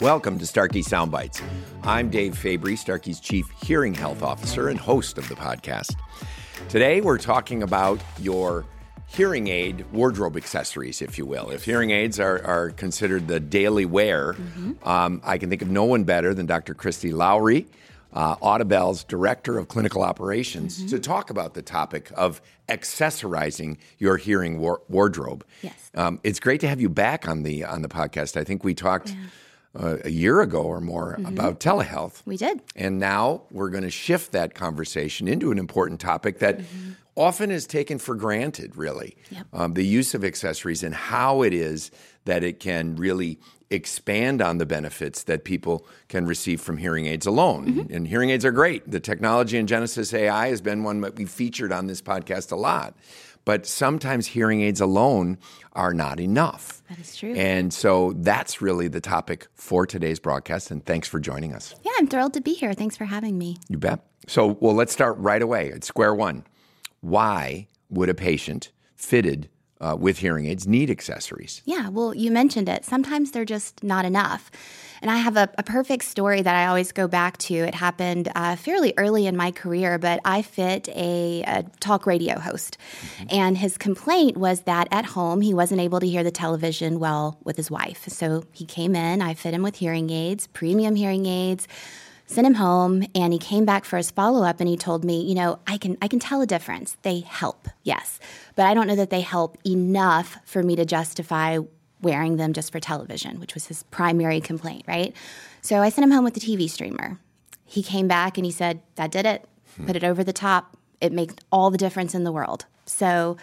Welcome to Starkey Soundbites. I'm Dave Fabry, Starkey's Chief Hearing Health Officer and host of the podcast. Today we're talking about your hearing aid wardrobe accessories, if you will. If hearing aids are, are considered the daily wear, mm-hmm. um, I can think of no one better than Dr. Kristy Lowery, uh, Audibel's Director of Clinical Operations, mm-hmm. to talk about the topic of accessorizing your hearing war- wardrobe. Yes. Um, it's great to have you back on the on the podcast. I think we talked. Yeah uh, a year ago or more mm-hmm. about telehealth. We did. And now we're going to shift that conversation into an important topic that mm-hmm. often is taken for granted, really yep. um, the use of accessories and how it is that it can really expand on the benefits that people can receive from hearing aids alone. Mm-hmm. And hearing aids are great. The technology in Genesis AI has been one that we featured on this podcast a lot. But sometimes hearing aids alone are not enough. That is true. And so that's really the topic for today's broadcast. And thanks for joining us. Yeah, I'm thrilled to be here. Thanks for having me. You bet. So, well, let's start right away at square one. Why would a patient fitted uh, with hearing aids need accessories? Yeah, well, you mentioned it. Sometimes they're just not enough. And I have a, a perfect story that I always go back to. It happened uh, fairly early in my career, but I fit a, a talk radio host. Mm-hmm. And his complaint was that at home he wasn't able to hear the television well with his wife. So he came in, I fit him with hearing aids, premium hearing aids sent him home and he came back for his follow-up and he told me you know i can i can tell a difference they help yes but i don't know that they help enough for me to justify wearing them just for television, which was his primary complaint, right? So I sent him home with the TV streamer. He came back and he said, That did it. Hmm. Put it over the top. It makes all the difference in the world. So,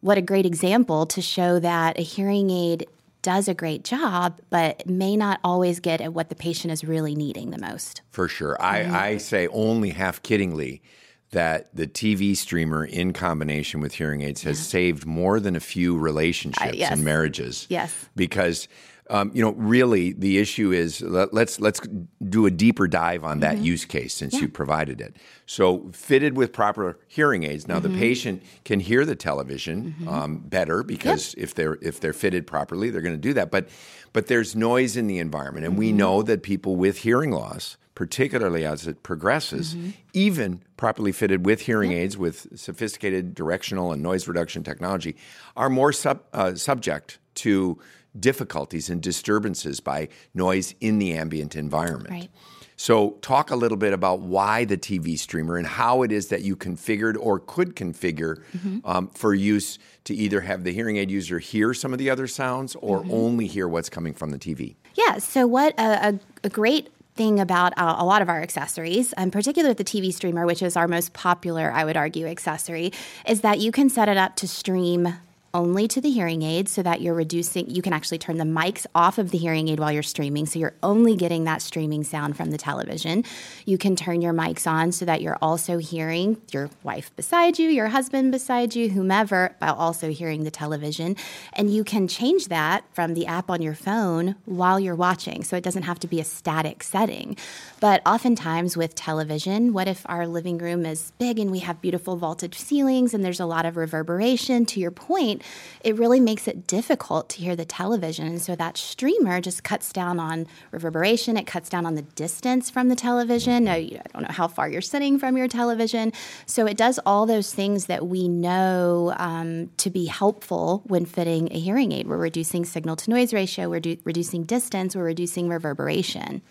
what a great example to show that a hearing aid does a great job, but may not always get at what the patient is really needing the most. For sure. Mm-hmm. I, I say only half kiddingly that the TV streamer in combination with hearing aids has yeah. saved more than a few relationships uh, yes. and marriages. Yes. Because um, you know, really, the issue is let, us let's, let's do a deeper dive on that mm-hmm. use case since yeah. you provided it. So, fitted with proper hearing aids, now mm-hmm. the patient can hear the television mm-hmm. um, better because yep. if they're if they're fitted properly, they're going to do that. But but there's noise in the environment, and we mm-hmm. know that people with hearing loss particularly as it progresses, mm-hmm. even properly fitted with hearing yep. aids with sophisticated directional and noise reduction technology, are more sub, uh, subject to difficulties and disturbances by noise in the ambient environment. Right. So, talk a little bit about why the TV streamer and how it is that you configured or could configure mm-hmm. um, for use to either have the hearing aid user hear some of the other sounds or mm-hmm. only hear what's coming from the TV. Yeah, so what a, a, a great thing about uh, a lot of our accessories, and particularly the TV streamer, which is our most popular, I would argue, accessory, is that you can set it up to stream only to the hearing aid so that you're reducing, you can actually turn the mics off of the hearing aid while you're streaming. So you're only getting that streaming sound from the television. You can turn your mics on so that you're also hearing your wife beside you, your husband beside you, whomever, while also hearing the television. And you can change that from the app on your phone while you're watching. So it doesn't have to be a static setting. But oftentimes with television, what if our living room is big and we have beautiful vaulted ceilings and there's a lot of reverberation? To your point, it really makes it difficult to hear the television. And so that streamer just cuts down on reverberation, it cuts down on the distance from the television. I don't know how far you're sitting from your television. So it does all those things that we know um, to be helpful when fitting a hearing aid. We're reducing signal to noise ratio, we're do- reducing distance, we're reducing reverberation.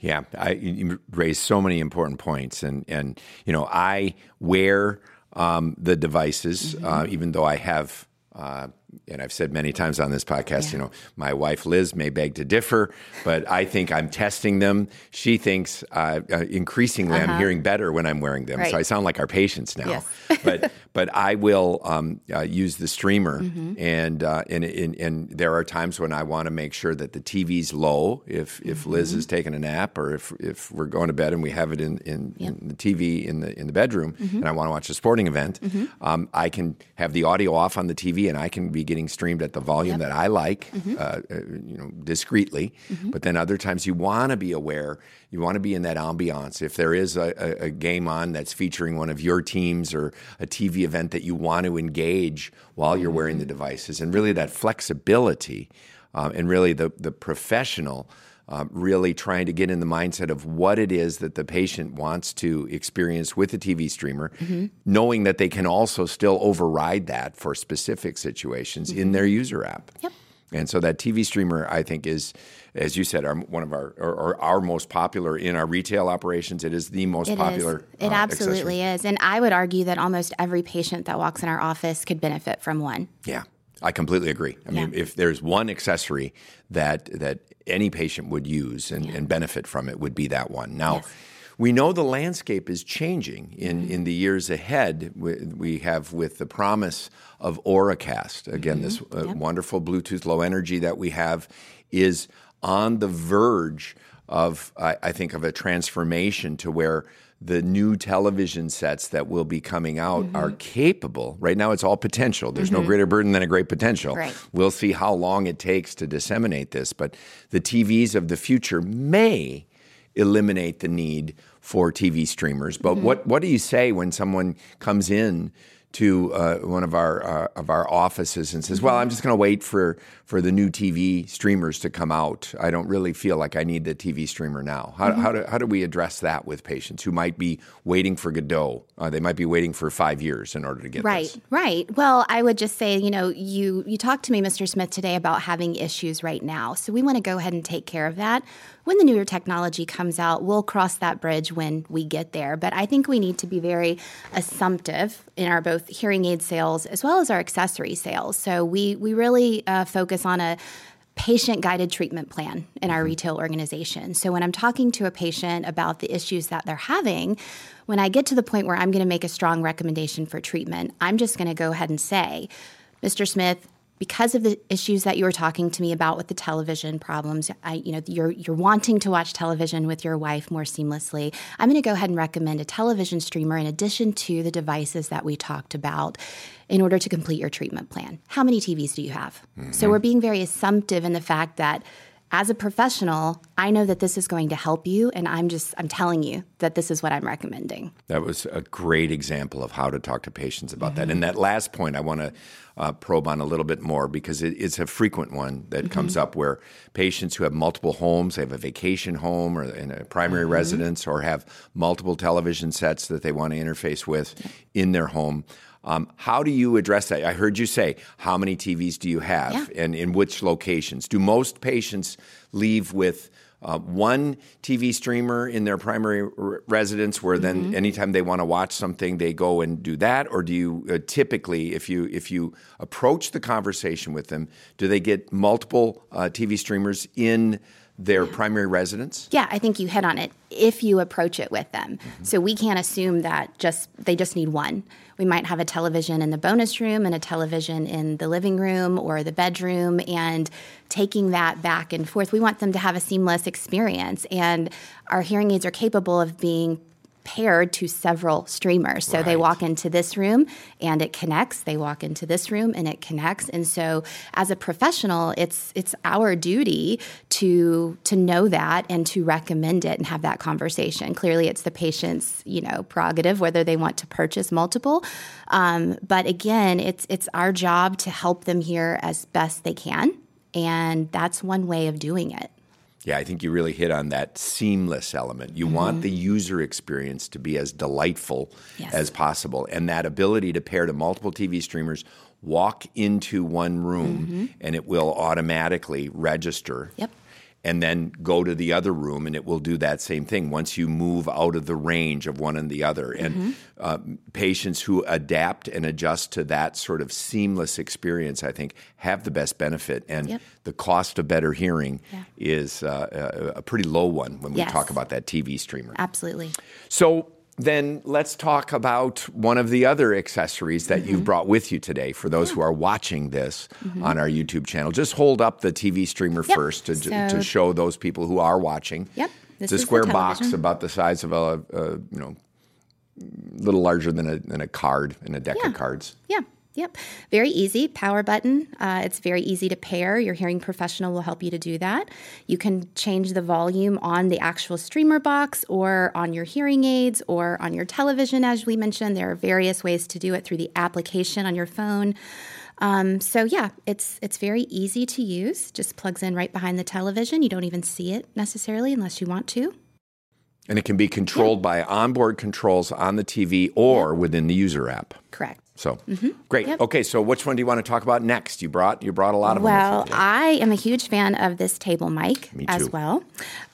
Yeah, I, you raised so many important points, and and you know I wear um, the devices, mm-hmm. uh, even though I have uh, and I've said many times on this podcast, yeah. you know, my wife Liz may beg to differ, but I think I'm testing them. She thinks uh, uh, increasingly uh-huh. I'm hearing better when I'm wearing them. Right. So I sound like our patients now. Yes. but but I will um, uh, use the streamer, mm-hmm. and, uh, and, and and there are times when I want to make sure that the TV's low. If if mm-hmm. Liz is taking a nap, or if if we're going to bed and we have it in in, yep. in the TV in the in the bedroom, mm-hmm. and I want to watch a sporting event, mm-hmm. um, I can have the audio off on the TV, and I can be getting streamed at the volume yep. that I like, mm-hmm. uh, uh, you know, discreetly. Mm-hmm. But then other times you want to be aware, you want to be in that ambiance. If there is a, a, a, game on that's featuring one of your teams or a TV event that you want to engage while you're wearing the mm-hmm. devices, and really that flexibility. um, and really the, the professional um, really trying to get in the mindset of what it is that the patient wants to experience with the TV streamer, mm-hmm. knowing that they can also still override that for specific situations mm-hmm. in their user app. Yep. And so that TV streamer, I think, is, as you said, our, one of our or, or our most popular in our retail operations. It is the most it popular. Is. It uh, absolutely accessory. is, and I would argue that almost every patient that walks in our office could benefit from one. Yeah, I completely agree. I mean, if there's one accessory that that any patient would use and, yeah. and benefit from it, would be that one. Now. Yes. We know the landscape is changing in, mm-hmm. in the years ahead. We, we, have with the promise of Auracast. Again, mm-hmm. this uh, yep. wonderful Bluetooth low energy that we have is on the verge of, I, I think, of a transformation to where the new television sets that will be coming out mm-hmm. are capable. Right now, it's all potential. There's mm-hmm. no greater burden than a great potential. Right. We'll see how long it takes to disseminate this, but the TVs of the future may eliminate the need for TV streamers. But mm-hmm. what what do you say when someone comes in to uh, one of our uh, of our offices and says, "Well, I'm just going to wait for for the new TV streamers to come out. I don't really feel like I need the TV streamer now." How, mm-hmm. how, do, how do we address that with patients who might be waiting for Godot? Uh, they might be waiting for five years in order to get right, this. right. Well, I would just say, you know, you you talked to me, Mr. Smith, today about having issues right now, so we want to go ahead and take care of that when the newer technology comes out, we'll cross that bridge when we get there. But I think we need to be very assumptive in our both hearing aid sales as well as our accessory sales. So we we really uh, focus on a patient guided treatment plan in our mm-hmm. retail organization. So when I'm talking to a patient about the issues that they're having, when I get to the point where I'm going to make a strong recommendation for treatment, I'm just going to go ahead and say, Mr. Smith, because of the issues that you were talking to me about with the television problems, I, you know, you're you're wanting to watch television with your wife more seamlessly. I'm going to go ahead and recommend a television streamer in addition to the devices that we talked about in order to complete your treatment plan. How many TVs do you have? Mm-hmm. So we're being very assumptive in the fact that as a professional, I know that this is going to help you, and I'm just I'm telling you that this is what I'm recommending. That was a great example of how to talk to patients about mm-hmm. that. And that last point, I want to uh, probe on a little bit more because it, it's a frequent one that mm-hmm. comes up where patients who have multiple homes, they have a vacation home or in a primary mm-hmm. residence, or have multiple television sets that they want to interface with in their home. Um, how do you address that? I heard you say, how many TVs do you have yeah. and in which locations? Do most patients leave with uh, one TV streamer in their primary r- residence where then mm-hmm. anytime they want to watch something they go and do that or do you uh, typically if you if you approach the conversation with them do they get multiple uh, TV streamers in their primary residence? Yeah, I think you hit on it if you approach it with them. Mm-hmm. So we can't assume that just they just need one. We might have a television in the bonus room and a television in the living room or the bedroom and taking that back and forth. We want them to have a seamless experience and our hearing aids are capable of being paired to several streamers. So right. they walk into this room and it connects. They walk into this room and it connects. And so as a professional, it's it's our duty to to know that and to recommend it and have that conversation. Clearly, it's the patient's you know prerogative whether they want to purchase multiple. Um, but again, it's it's our job to help them here as best they can. And that's one way of doing it. Yeah, I think you really hit on that seamless element. You mm-hmm. want the user experience to be as delightful yes. as possible. And that ability to pair to multiple TV streamers, walk into one room, mm-hmm. and it will automatically register. Yep and then go to the other room and it will do that same thing once you move out of the range of one and the other. And mm-hmm. uh, patients who adapt and adjust to that sort of seamless experience, I think, have the best benefit. And yep. the cost of better hearing yeah. is uh, a pretty low one when we yes. talk about that TV streamer. Absolutely. So, then let's talk about one of the other accessories that mm-hmm. you've brought with you today for those yeah. who are watching this mm-hmm. on our YouTube channel. Just hold up the TV streamer yep. first to, so, to show those people who are watching. Yep. This it's a square box about the size of a, a, you know, little larger than a, than a card in a deck yeah. of cards. Yeah. Yep. Very easy. Power button. Uh, it's very easy to pair. Your hearing professional will help you to do that. You can change the volume on the actual streamer box or on your hearing aids or on your television, as we mentioned. There are various ways to do it through the application on your phone. Um, so yeah, it's it's very easy to use. Just plugs in right behind the television. You don't even see it necessarily unless you want to. And it can be controlled by onboard controls on the TV or within the user app. Correct. So great. Okay, so which one do you want to talk about next? You brought you brought a lot of Well. I am a huge fan of this table mic as well.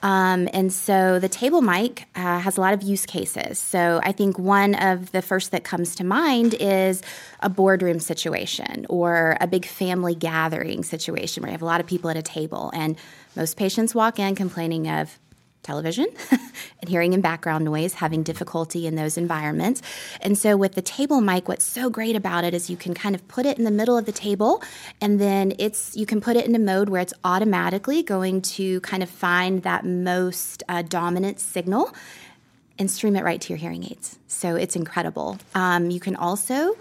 Um, and so the table mic uh, has a lot of use cases. So I think one of the first that comes to mind is a boardroom situation or a big family gathering situation where you have a lot of people at a table. And most patients walk in complaining of television and hearing and background noise, having difficulty in those environments. And so with the table mic, what's so great about it is you can kind of put it in the middle of the table and then it's you can put it in a mode where it's automatically going to kind of find that most uh, dominant signal and stream it right to your hearing aids. So it's incredible. Um, you can also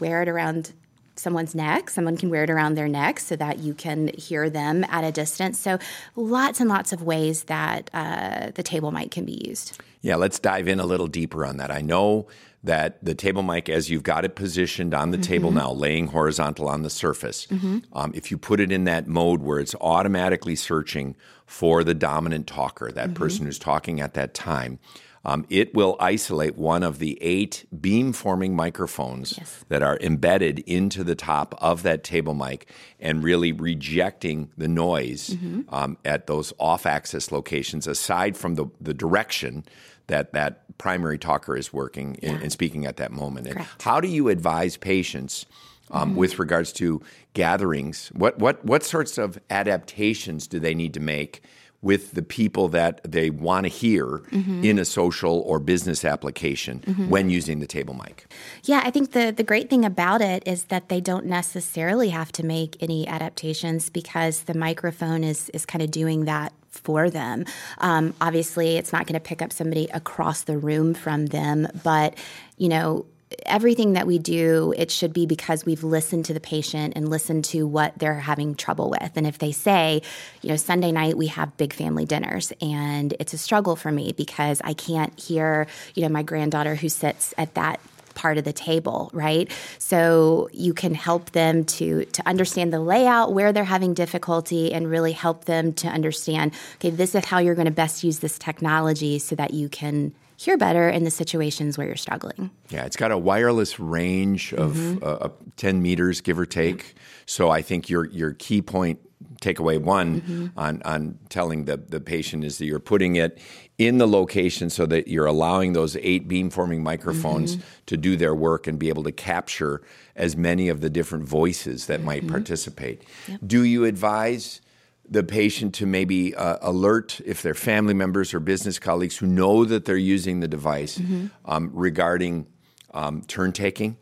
wear it around someone's neck. Someone can wear it around their neck so that you can hear them at a distance. So lots and lots of ways that uh, the table mic can be used. Yeah, let's dive in a little deeper on that. I know that the table mic, as you've got it positioned on the table Mm-hmm. now, laying horizontal on the surface, um, if you put it in that mode where it's automatically searching for the dominant talker, that Mm-hmm. person who's talking at that time, um, it will isolate one of the eight beam-forming microphones Yes. that are embedded into the top of that table mic and really rejecting the noise Mm-hmm. um, at those off-axis locations, aside from the, the direction that that primary talker is working and, and speaking at that moment. And Correct. how do you advise patients um, with regards to gatherings? What what what sorts of adaptations do they need to make? With the people that they want to hear in a social or business application when using the table mic. Yeah, I think the, the great thing about it is that they don't necessarily have to make any adaptations because the microphone is, is kind of doing that for them. Um, obviously, it's not going to pick up somebody across the room from them, but, you know, everything that we do, it should be because we've listened to the patient and listened to what they're having trouble with. And if they say, you know, Sunday night we have big family dinners and it's a struggle for me because I can't hear, you know, my granddaughter who sits at that part of the table, right? So you can help them to to understand the layout, where they're having difficulty, and really help them to understand, okay, this is how you're going to best use this technology so that you can hear better in the situations where you're struggling. Yeah, it's got a wireless range of uh, uh, 10 meters, give or take. So I think your your key point, takeaway one on, on telling the, the patient is that you're putting it in the location so that you're allowing those eight beamforming microphones to do their work and be able to capture as many of the different voices that might participate. Do you advise the patient to maybe uh, alert if they're family members or business colleagues who know that they're using the device um, regarding um, turn taking?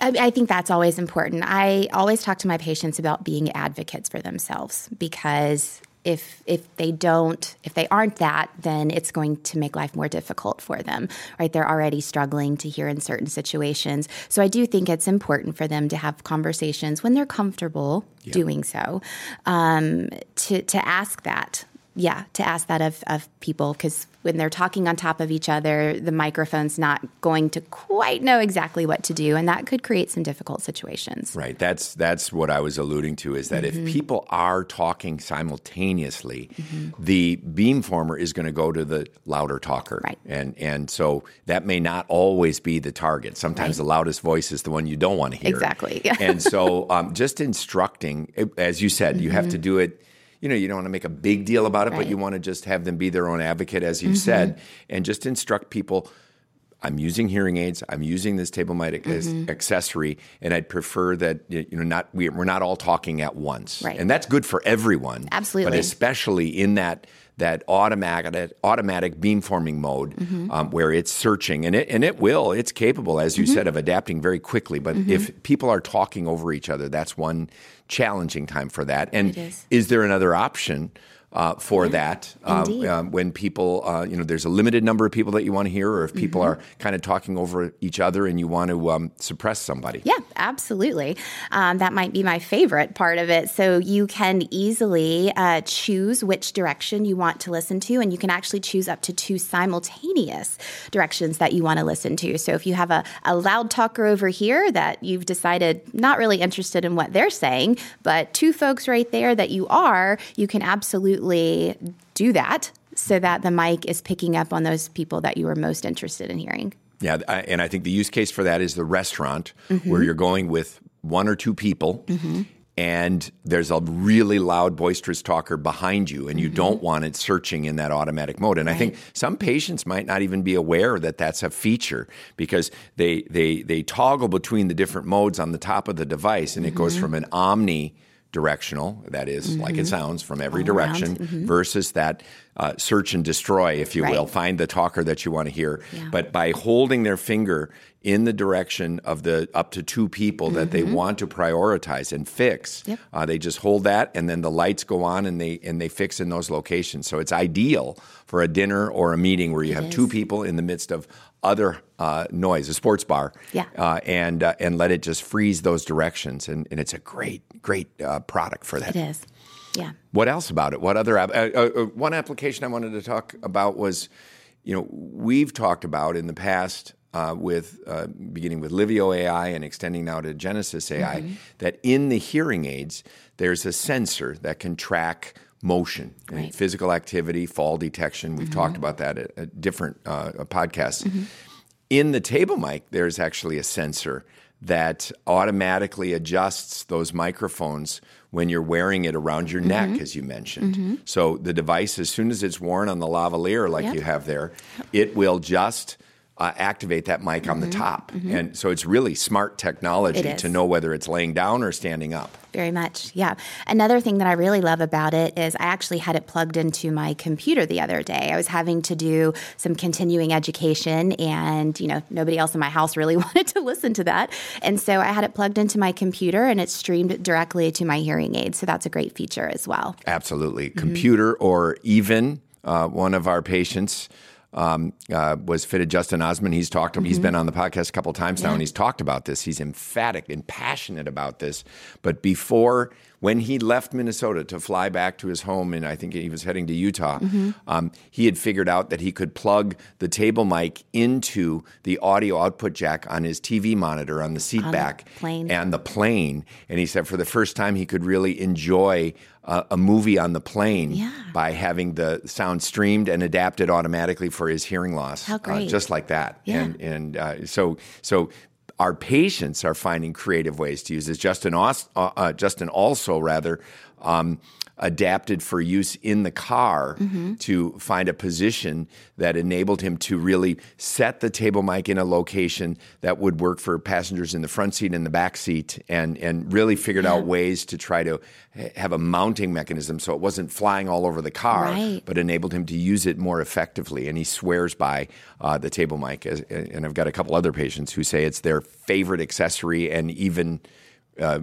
I, I think that's always important. I always talk to my patients about being advocates for themselves because if if they don't if they aren't that then it's going to make life more difficult for them right? They're already struggling to hear in certain situations. So i do think it's important for them to have conversations when they're comfortable doing so. Um, to to ask that. Yeah, to ask that of, of people because when they're talking on top of each other, the microphone's not going to quite know exactly what to do, and that could create some difficult situations. Right. That's that's what I was alluding to is that Mm-hmm. if people are talking simultaneously, the beamformer is going to go to the louder talker. Right. And and so that may not always be the target. Sometimes the loudest voice is the one you don't want to hear. Exactly. and so um, just instructing, as you said, you have to do it. You know, you don't want to make a big deal about it, but Mm-hmm. Right. Mm-hmm. you want to just have them be their own advocate, as you said, and just instruct people. I'm using hearing aids. I'm using this table mic as Mm-hmm. accessory, and I'd prefer that you know not we, we're not all talking at once, Right. and that's good for everyone. Absolutely. but especially in that that automatic automatic beamforming mode Mm-hmm. um, where it's searching, and it and it will. It's capable, as you Mm-hmm. said, of adapting very quickly. But if people are talking over each other, that's one challenging time for that. And It is. there another option? Uh, for that. Uh, Indeed. um, when people, uh, you know, there's a limited number of people that you want to hear, or if people are kind of talking over each other and you want to um, suppress somebody. Yeah, absolutely. Um, that might be my favorite part of it. So you can easily uh, choose which direction you want to listen to, and you can actually choose up to two simultaneous directions that you want to listen to. So if you have a, a loud talker over here that you've decided not really interested in what they're saying, but two folks right there that you are, you can absolutely do that so that the mic is picking up on those people that you are most interested in hearing. Yeah, I- and I think the use case for that is the restaurant mm-hmm. where you're going with one or two people. Mm-hmm. And there's a really loud, boisterous talker behind you, and you mm-hmm. don't want it searching in that automatic mode. And I think some patients might not even be aware that that's a feature because they they they toggle between the different modes on the top of the device, and it goes from an omni directional, that is, like it sounds, from every All direction, versus that uh, search and destroy, if you will. Find the talker that you want to hear. Yeah. But by holding their finger in the direction of the up to two people that they want to prioritize and fix, Mm-hmm. Yep. uh, they just hold that, and then the lights go on, and they and they fix in those locations. So it's ideal for a dinner or a meeting where you have two people in the midst of other uh, noise, a sports bar, Yeah. uh, and uh, and let it just freeze those directions, and, and it's a great great uh, product for that. It is. Yeah. What else about it? What other app? Uh, uh, uh, one application I wanted to talk about was, you know, we've talked about in the past uh, with uh, beginning with Livio AI and extending now to Genesis AI that in the hearing aids there's a sensor that can track motion, and Right. physical activity, fall detection. We've talked mm-hmm. about that at, at different uh, uh podcasts. Mm-hmm. In the table mic, there's actually a sensor that automatically adjusts those microphones when you're wearing it around your neck, mm-hmm. as you mentioned. So the device, as soon as it's worn on the lavalier, like Yep. you have there, it will just uh, activate that mic on the top. And so it's really smart technology to know whether it's laying down or standing up. Very much. Yeah. Another thing that I really love about it is I actually had it plugged into my computer the other day. I was having to do some continuing education and, you know, nobody else in my house really wanted to listen to that. And so I had it plugged into my computer and it streamed directly to my hearing aid. So that's a great feature as well. Absolutely. Computer or even uh, one of our patients um, uh, was fitted Justin Osmond. He's talked. He's been on the podcast a couple times now, and he's talked about this. He's emphatic and passionate about this. But before, when he left Minnesota to fly back to his home, and I think he was heading to Utah, um, he had figured out that he could plug the table mic into the audio output jack on his TV monitor on the seat the back plane. and the plane. And he said for the first time he could really enjoy uh, a movie on the plane Yeah. by having the sound streamed and adapted automatically for his hearing loss. How uh, great. just like that. Yeah. And and uh, so so. Our patients are finding creative ways to use this. Justin, Aus- uh, uh, Justin also rather um, adapted for use in the car Mm-hmm. to find a position that enabled him to really set the table mic in a location that would work for passengers in the front seat and the back seat, and and really figured out ways to try to have a mounting mechanism so it wasn't flying all over the car, Right. but enabled him to use it more effectively. And he swears by uh, the table mic. As, and I've got a couple other patients who say it's their favorite accessory, and even. Uh,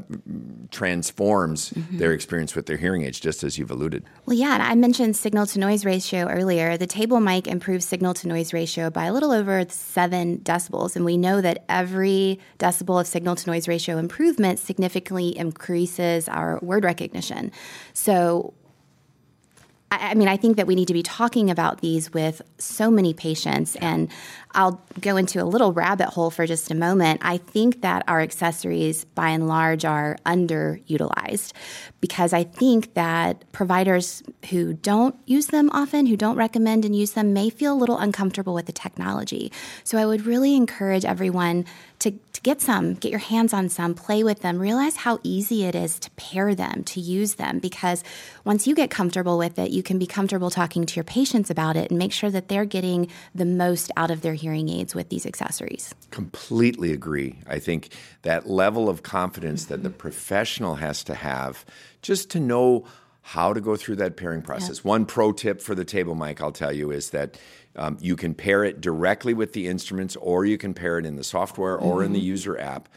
transforms Mm-hmm. their experience with their hearing aids, just as you've alluded. Well, yeah, and I mentioned signal to noise ratio earlier. The table mic improves signal to noise ratio by a little over seven decibels. And we know that every decibel of signal to noise ratio improvement significantly increases our word recognition. So, I mean, I think that we need to be talking about these with so many patients. And I'll go into a little rabbit hole for just a moment. I think that our accessories, by and large, are underutilized because I think that providers who don't use them often, who don't recommend and use them, may feel a little uncomfortable with the technology. So I would really encourage everyone to, to get some, get your hands on some, play with them, realize how easy it is to pair them, to use them, because once you get comfortable with it, you can be comfortable talking to your patients about it and make sure that they're getting the most out of their hearing aids with these accessories. Completely agree. I think that level of confidence that the mm-hmm. professional has to have just to know how to go through that pairing process. One pro tip for the table mic, I'll tell you, is that um, you can pair it directly with the instruments or you can pair it in the software or in the user app.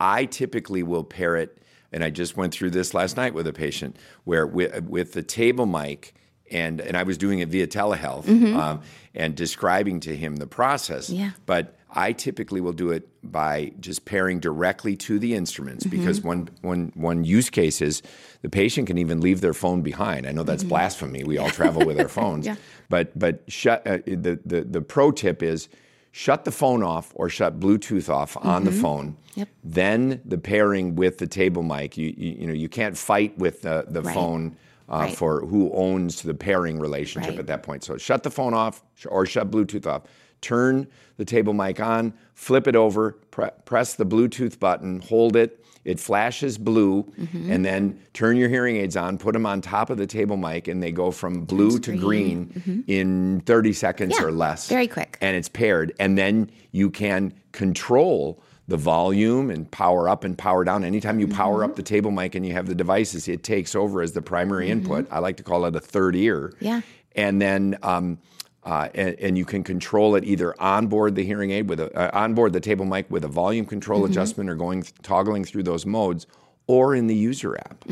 I typically will pair it, and I just went through this last night with a patient where with, with the table mic and and I was doing it via telehealth um, and describing to him the process. Yeah. But I typically will do it by just pairing directly to the instruments because one, one, one use case is the patient can even leave their phone behind. I know that's blasphemy. We all travel with our phones. Yeah. But but shut uh, the, the the pro tip is shut the phone off or shut Bluetooth off on the phone. Yep. Then the pairing with the table mic. You you, you know you can't fight with the the Right. phone. Uh, Right. For who owns the pairing relationship Right. at that point. So shut the phone off or shut Bluetooth off. Turn the table mic on, flip it over, pre- press the Bluetooth button, hold it. It flashes blue, Mm-hmm. and then turn your hearing aids on, put them on top of the table mic, and they go from blue to green, in 30 seconds Mm-hmm. Yeah, or less. very quick. And it's paired. And then you can control the volume and power up and power down. Anytime you power Mm-hmm. up the table mic and you have the devices, it takes over as the primary input. I like to call it a third ear. Mm-hmm. Yeah. And then, um, uh, and, and you can control it either onboard the hearing aid with a uh, onboard the table mic with a volume control Mm-hmm. adjustment or going toggling through those modes, or in the user app.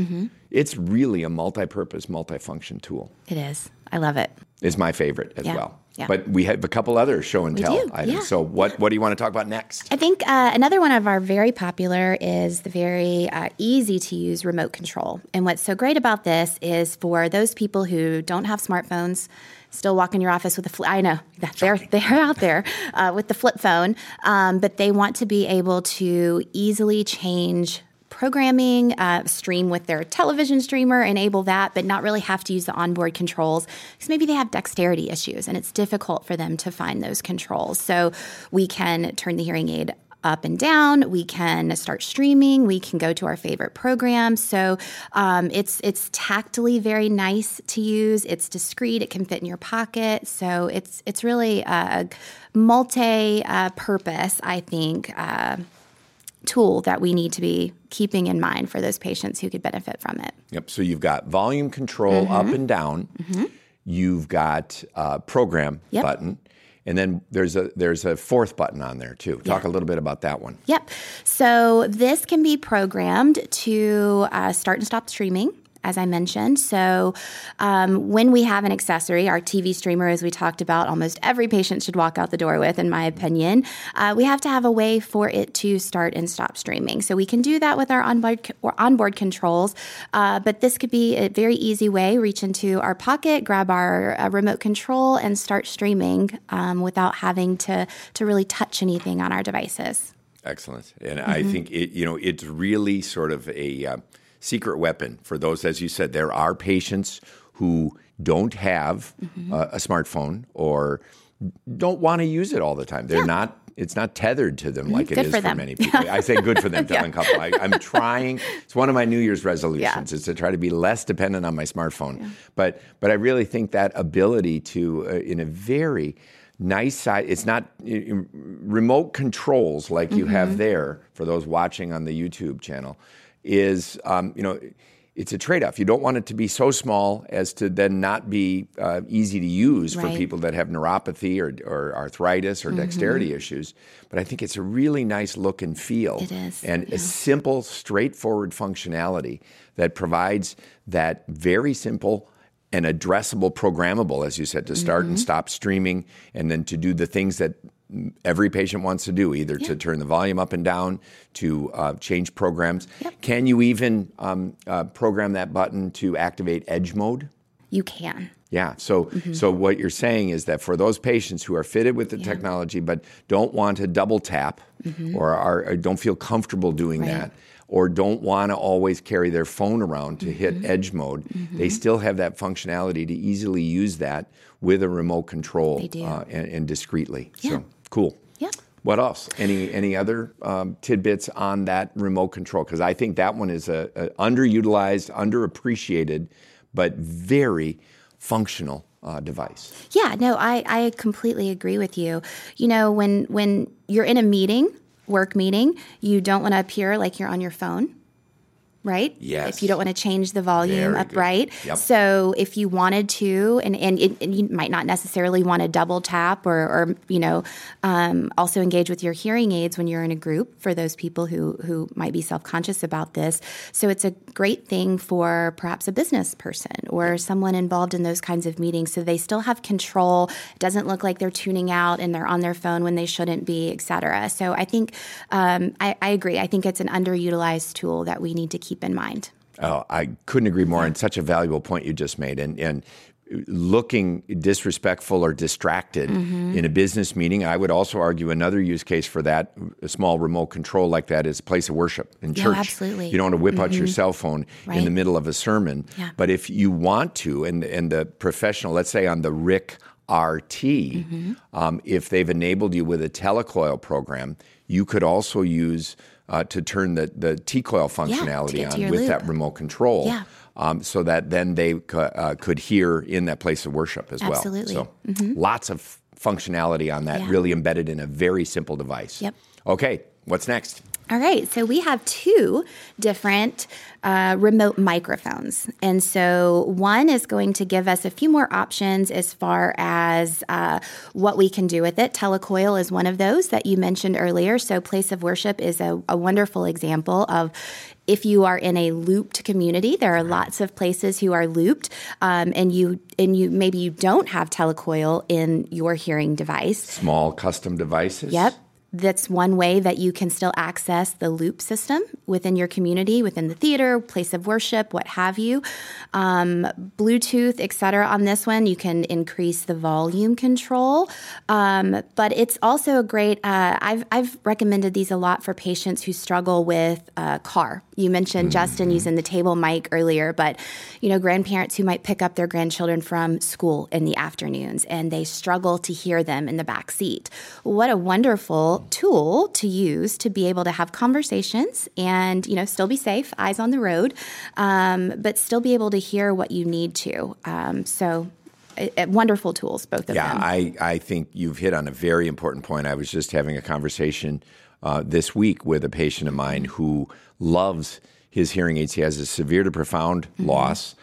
It's really a multi-purpose, multi-function tool. It is. I love it. it. Is my favorite as Yeah, well. yeah. But we have a couple other show and tell do, items. yeah. So what what do you want to talk about next? I think uh, another one of our very popular is the very uh, easy to use remote control. And what's so great about this is for those people who don't have smartphones, still walk in your office with a flip. I know they're they're out there uh, with the flip phone, um, but they want to be able to easily change programming, uh, stream with their television streamer, enable that, but not really have to use the onboard controls because maybe they have dexterity issues and it's difficult for them to find those controls. So we can turn the hearing aid up and down. We can start streaming. We can go to our favorite program. So um, it's it's tactily very nice to use. It's discreet. It can fit in your pocket. So it's it's really a multi-purpose, I think. Uh, tool that we need to be keeping in mind for those patients who could benefit from it. Yep. So you've got volume control Mm-hmm. up and down. You've got uh, program Yep. button, and then there's a there's a fourth button on there too. Talk a little bit about that one. Yep. So this can be programmed to uh, start and stop streaming. As I mentioned. So, um, when we have an accessory, our TV streamer, as we talked about, almost every patient should walk out the door with, in my opinion, uh, we have to have a way for it to start and stop streaming. So, we can do that with our onboard, or onboard controls, uh, but this could be a very easy way reach into our pocket, grab our uh, remote control, and start streaming um, without having to, to really touch anything on our devices. Excellent. And Mm-hmm. I think it you know it's really sort of a uh, secret weapon for those, as you said, there are patients who don't have Mm-hmm. uh, a smartphone or don't want to use it all the time. They're not. It's not tethered to them like it Mm-hmm. Good is for for, many people. I say good for them, telling couple. I, I'm trying. It's one of my New Year's resolutions is to try to be less dependent on my smartphone. But but I really think that ability to, uh, in a very nice side, it's not remote controls like you Mm-hmm. have there for those watching on the YouTube channel. Is um, you know. It's a trade-off. You don't want it to be so small as to then not be uh, easy to use for people that have neuropathy or, or arthritis or dexterity Mm-hmm. issues. But I think it's a really nice look and feel. It is, And a simple, straightforward functionality that provides that very simple and addressable, programmable, as you said, to start Mm-hmm. and stop streaming and then to do the things that every patient wants to do, either to turn the volume up and down, to uh, change programs. Can you even um, uh, program that button to activate edge mode? You can. Yeah. So, Mm-hmm. so what you're saying is that for those patients who are fitted with the technology but don't want to double tap or, are, or don't feel comfortable doing Mm-hmm. Right. that, or don't want to always carry their phone around to Mm-hmm. hit edge mode, they still have that functionality to easily use that with a remote control. Uh, and, and discreetly. Yeah. So cool. Yeah. What else? Any any other um, tidbits on that remote control? Because I think that one is a, a underutilized, underappreciated, but very functional uh, device. Yeah, no, I, I completely agree with you. You know, when when you're in a meeting, work meeting, you don't want to appear like you're on your phone. Right? Yes. If you don't want to change the volume Very up right. Yep. So if you wanted to, and, and, it, and you might not necessarily want to double tap or, or you know, um, also engage with your hearing aids when you're in a group for those people who, who might be self conscious about this. So it's a great thing for perhaps a business person or someone involved in those kinds of meetings. So they still have control. It doesn't look like they're tuning out and they're on their phone when they shouldn't be, et cetera. So I think um, I, I agree. I think it's an underutilized tool that we need to keep in mind. Oh, I couldn't agree more. And such a valuable point you just made. And and looking disrespectful or distracted Mm-hmm. in a business meeting, I would also argue another use case for that, a small remote control like that, is place of worship in church. absolutely. You don't want to whip out your cell phone in the middle of a sermon. Yeah. But if you want to, and and the professional, let's say on the RIC RT, Mm-hmm. um, if they've enabled you with a telecoil program, you could also use uh, to turn the, the T coil functionality to on with loop. that remote control. Yeah. Um, so that then they c- uh, could hear in that place of worship as Absolutely. well. So lots of functionality on that, Yeah. really embedded in a very simple device. Yep. Okay, what's next? All right, so we have two different uh, remote microphones. And so one is going to give us a few more options as far as uh, what we can do with it. Telecoil is one of those that you mentioned earlier. So, place of worship is a, a wonderful example of. If you are in a looped community, there are lots of places who are looped, um, and you and you maybe you don't have telecoil in your hearing device. Small custom devices. Yep. That's one way that you can still access the loop system within your community, within the theater, place of worship, what have you. Um, Bluetooth, et cetera. On this one, you can increase the volume control. Um, but it's also a great, uh, I've, I've recommended these a lot for patients who struggle with uh, car. You mentioned Justin using the table mic earlier, but you know, grandparents who might pick up their grandchildren from school in the afternoons and they struggle to hear them in the back seat. What a wonderful tool to use to be able to have conversations and you know still be safe, eyes on the road, um, but still be able to hear what you need to. Um, so. uh, wonderful tools, both of Yeah, them. Yeah, I, I think you've hit on a very important point. I was just having a conversation uh, this week with a patient of mine who loves his hearing aids. He has a severe to profound Mm-hmm. loss,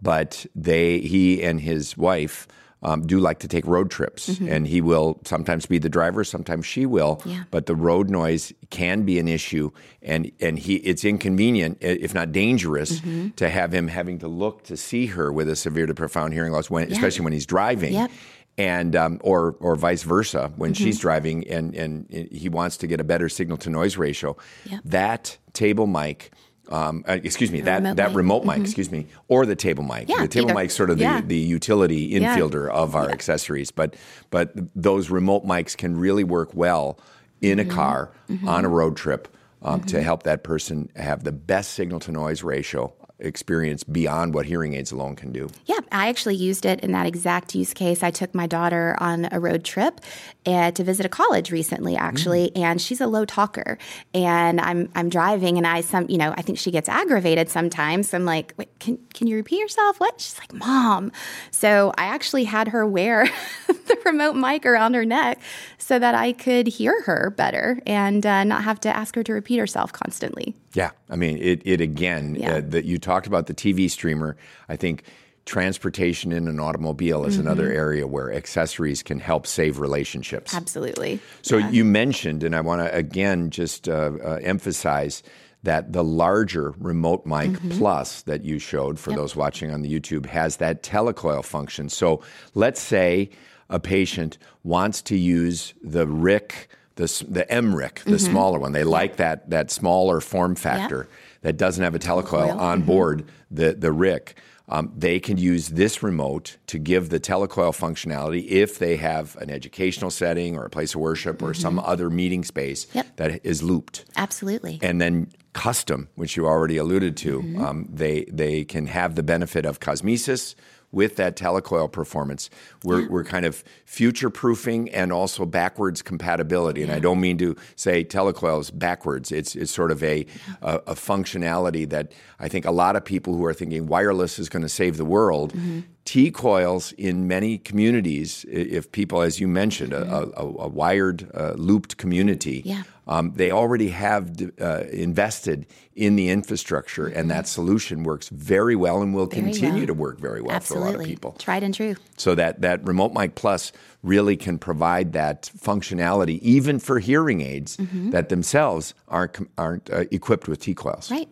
but they he and his wife um, do like to take road trips, and he will sometimes be the driver, sometimes she will. Mm-hmm. Yeah. But the road noise can be an issue, and and he it's inconvenient, if not dangerous, Mm-hmm. to have him having to look to see her with a severe to profound hearing loss, when, especially when he's driving Yep. and um, or or vice versa when Mm-hmm. she's driving and and he wants to get a better signal to noise ratio. Yep. That table mic. Um, uh, excuse me, that remote that mic. remote mic, excuse me, or the table mic. Mm-hmm. Yeah, the table either. mic's sort of the, Yeah. the utility Yeah. infielder of our accessories, but but those remote mics can really work well in Mm-hmm. a car on a road trip um, to help that person have the best signal to noise ratio experience beyond what hearing aids alone can do. Yeah, I actually used it in that exact use case. I took my daughter on a road trip uh, to visit a college recently, actually, and she's a low talker. And I'm I'm driving, and I some you know I think she gets aggravated sometimes. I'm like, Wait, can can you repeat yourself? What? She's like, Mom. So I actually had her wear the remote mic around her neck so that I could hear her better and uh, not have to ask her to repeat herself constantly. Yeah, I mean, it, it again, Yeah. uh, that you talked about the TV streamer. I think transportation in an automobile is Mm-hmm. another area where accessories can help save relationships. Absolutely. So you mentioned, and I want to again just uh, uh, emphasize that the larger remote mic Mm-hmm. plus that you showed for those watching on the YouTube has that telecoil function. So let's say a patient wants to use the RIC, the, the MRIC, the smaller one. They like that, that smaller form factor that doesn't have a telecoil on board the, the RIC. Um, they can use this remote to give the telecoil functionality if they have an educational setting or a place of worship or some other meeting space Yep. that is looped. Absolutely. And then custom, which you already alluded to, Mm-hmm. um, they they can have the benefit of cosmesis with that telecoil performance. We're, we're kind of future proofing and also backwards compatibility. And I don't mean to say telecoils backwards. It's it's sort of a, a a functionality that I think a lot of people who are thinking wireless is going to save the world. Mm-hmm. T coils in many communities, if people, as you mentioned, a, a, a, wired, uh, looped community, Yeah. um, they already have uh, invested in the infrastructure, and that solution works very well and will Very continue well. to work very well for a lot of people. Tried and true. So that that Remote Mic Plus really can provide that functionality, even for hearing aids Mm-hmm. that themselves aren't aren't uh, equipped with T coils. Right.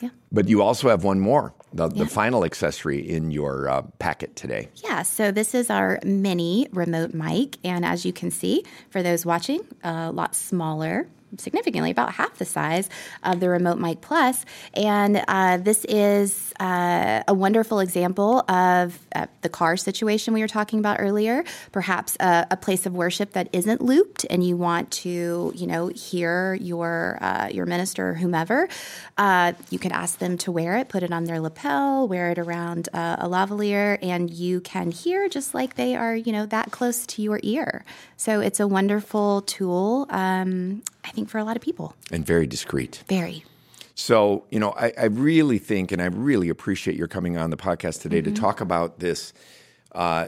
Yeah. But you also have one more, the, Yeah. the final accessory in your uh, packet today. Yeah, so this is our mini remote mic. And as you can see, for those watching, a lot smaller, significantly about half the size of the Remote Mic Plus. And uh, this is uh, a wonderful example of uh, the car situation we were talking about earlier. Perhaps a, a place of worship that isn't looped, and you want to, you know, hear your uh, your minister or whomever. Uh, you could ask them to wear it, put it on their lapel, wear it around uh, a lavalier, and you can hear just like they are, you know, that close to your ear. So it's a wonderful tool. Um, I think for a lot of people, And very discreet. very. So, you know, I, I really think and I really appreciate your coming on the podcast today to talk about this uh,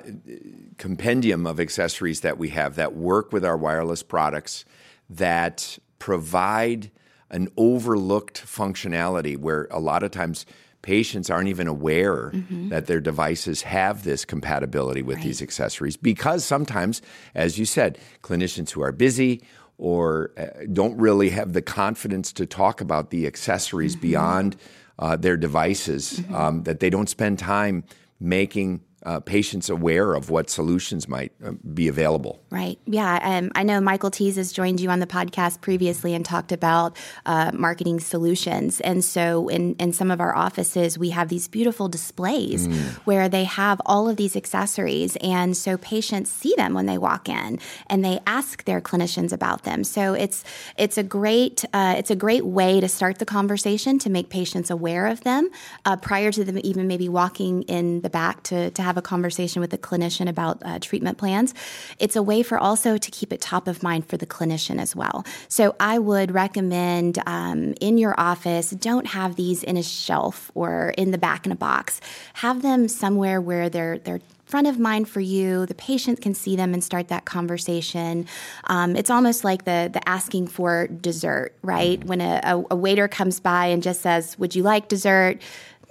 compendium of accessories that we have that work with our wireless products that provide an overlooked functionality where a lot of times patients aren't even aware that their devices have this compatibility with these accessories because sometimes, as you said, clinicians who are busy or uh, don't really have the confidence to talk about the accessories beyond uh, their devices, um, that they don't spend time making uh, patients aware of what solutions might uh, be available. Right. Yeah. Um, I know Michael Tees has joined you on the podcast previously and talked about uh, marketing solutions. And so in, in some of our offices, we have these beautiful displays where they have all of these accessories. And so patients see them when they walk in and they ask their clinicians about them. So it's it's a great uh, it's a great way to start the conversation to make patients aware of them uh, prior to them even maybe walking in the back to, to have a conversation with the clinician about uh, treatment plans. It's a way for also to keep it top of mind for the clinician as well. So I would recommend um, in your office, don't have these in a shelf or in the back in a box. Have them somewhere where they're they're front of mind for you. The patient can see them and start that conversation. Um, it's almost like the the asking for dessert, right? When a, a, a waiter comes by and just says, "Would you like dessert?"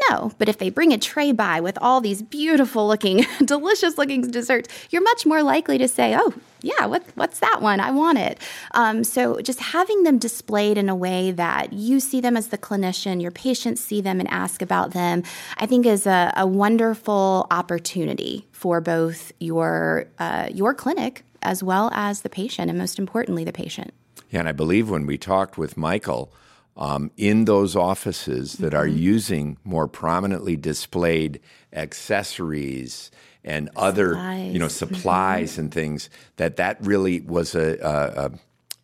No, but if they bring a tray by with all these beautiful looking, delicious looking desserts, you're much more likely to say, "Oh, yeah, what, what's that one? I want it." Um, so just having them displayed in a way that you see them as the clinician, your patients see them and ask about them, I think is a, a wonderful opportunity for both your uh, your clinic as well as the patient, and most importantly, the patient. Yeah, and I believe when we talked with Michael, um, in those offices that are Mm-hmm. using more prominently displayed accessories and other, you know, Supplies. Mm-hmm. and things, that that really was a, a, a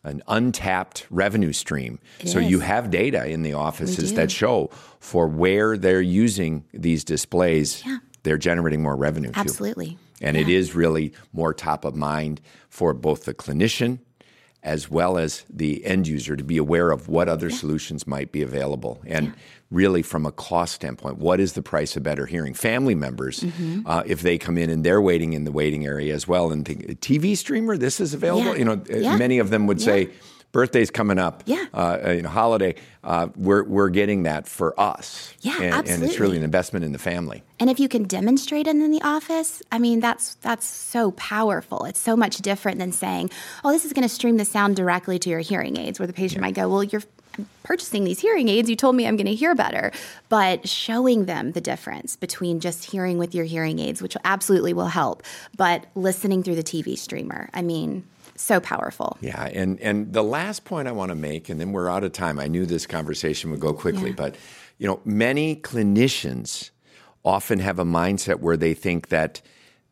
an untapped revenue stream. so you have data in the offices that show for where they're using these displays, Yeah. they're generating more revenue too. Absolutely. And it is really more top of mind for both the clinician as well as the end user to be aware of what other solutions might be available. And really, from a cost standpoint, what is the price of better hearing? Family members, Mm-hmm. uh, if they come in and they're waiting in the waiting area as well and think, TV streamer, this is available. Yeah. You know, Yeah. many of them would say, birthday's coming up, Yeah. uh, you know, holiday, uh, we're, we're getting that for us. Yeah, and, and it's really an investment in the family. And if you can demonstrate it in the office, I mean that's that's so powerful. It's so much different than saying, "Oh, this is going to stream the sound directly to your hearing aids," where the patient might go, "Well, you're I'm purchasing these hearing aids. You told me I'm going to hear better." But showing them the difference between just hearing with your hearing aids, which absolutely will help, but listening through the TV streamer. I mean, so powerful. Yeah, and and the last point I want to make, and then we're out of time. I knew this conversation would go quickly, Yeah. but you know, many clinicians often have a mindset where they think that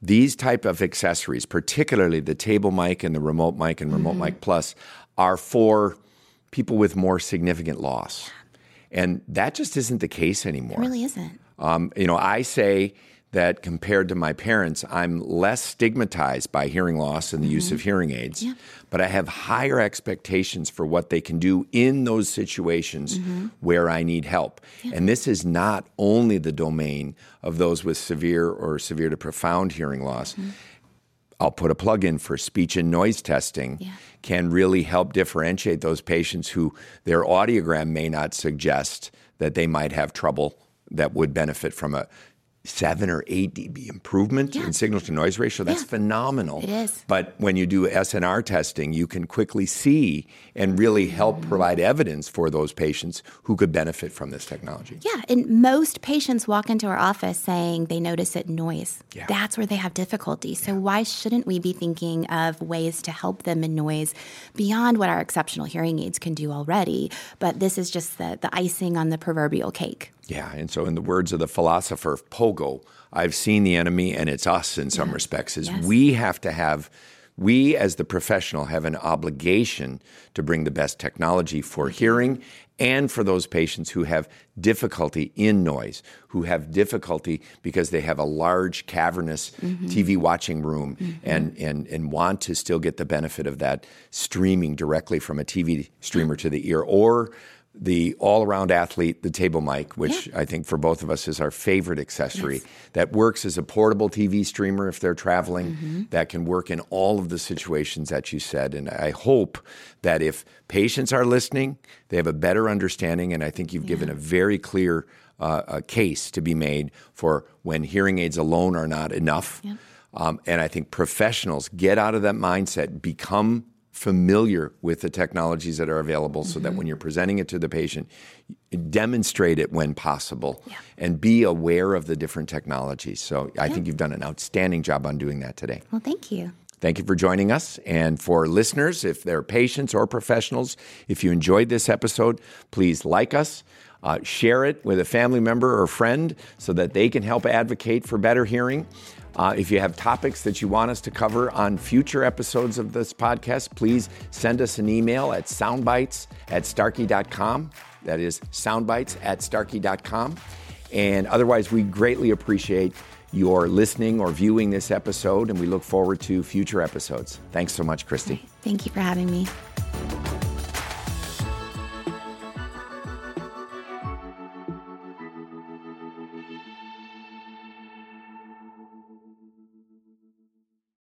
these type of accessories, particularly the table mic and the remote mic and remote Mm-hmm. mic plus, are for people with more significant loss. And that just isn't the case anymore. It really isn't. Um, you know, I say that compared to my parents, I'm less stigmatized by hearing loss and the use of mm-hmm. hearing aids, but I have higher expectations for what they can do in those situations mm-hmm. where I need help. And this is not only the domain of those with severe or severe to profound hearing loss. Mm-hmm. I'll put a plug in for speech and noise testing Yeah. can really help differentiate those patients who their audiogram may not suggest that they might have trouble that would benefit from a seven or eight dB improvement Yeah. in signal to noise ratio. That's Yeah. phenomenal. It is. But when you do SNR testing, you can quickly see and really help provide evidence for those patients who could benefit from this technology. Yeah, and most patients walk into our office saying they notice it noise. Yeah. That's where they have difficulty. So why shouldn't we be thinking of ways to help them in noise beyond what our exceptional hearing aids can do already? But this is just the, the icing on the proverbial cake. Yeah, and so in the words of the philosopher Pogo, I've seen the enemy and it's us in some respects is Yes. we have to have we as the professional have an obligation to bring the best technology for mm-hmm. hearing and for those patients who have difficulty in noise, who have difficulty because they have a large cavernous mm-hmm. TV watching room mm-hmm. and, and, and want to still get the benefit of that streaming directly from a TV streamer to the ear or the all around athlete, the table mic, which I think for both of us is our favorite accessory that works as a portable TV streamer if they're traveling, that can work in all of the situations that you said. And I hope that if patients are listening, they have a better understanding. And I think you've given a very clear uh, a case to be made for when hearing aids alone are not enough. Um, and I think professionals get out of that mindset, become familiar with the technologies that are available so that when you're presenting it to the patient, demonstrate it when possible and be aware of the different technologies. So I think you've done an outstanding job on doing that today. Well, thank you. Thank you for joining us. And for listeners, if they're patients or professionals, if you enjoyed this episode, please like us. Uh, share it with a family member or friend so that they can help advocate for better hearing. Uh, if you have topics that you want us to cover on future episodes of this podcast, please send us an email at soundbites at starkey.com. That is soundbites at starkey.com. And otherwise, we greatly appreciate your listening or viewing this episode, and we look forward to future episodes. Thanks so much, Kristy. Thank you for having me.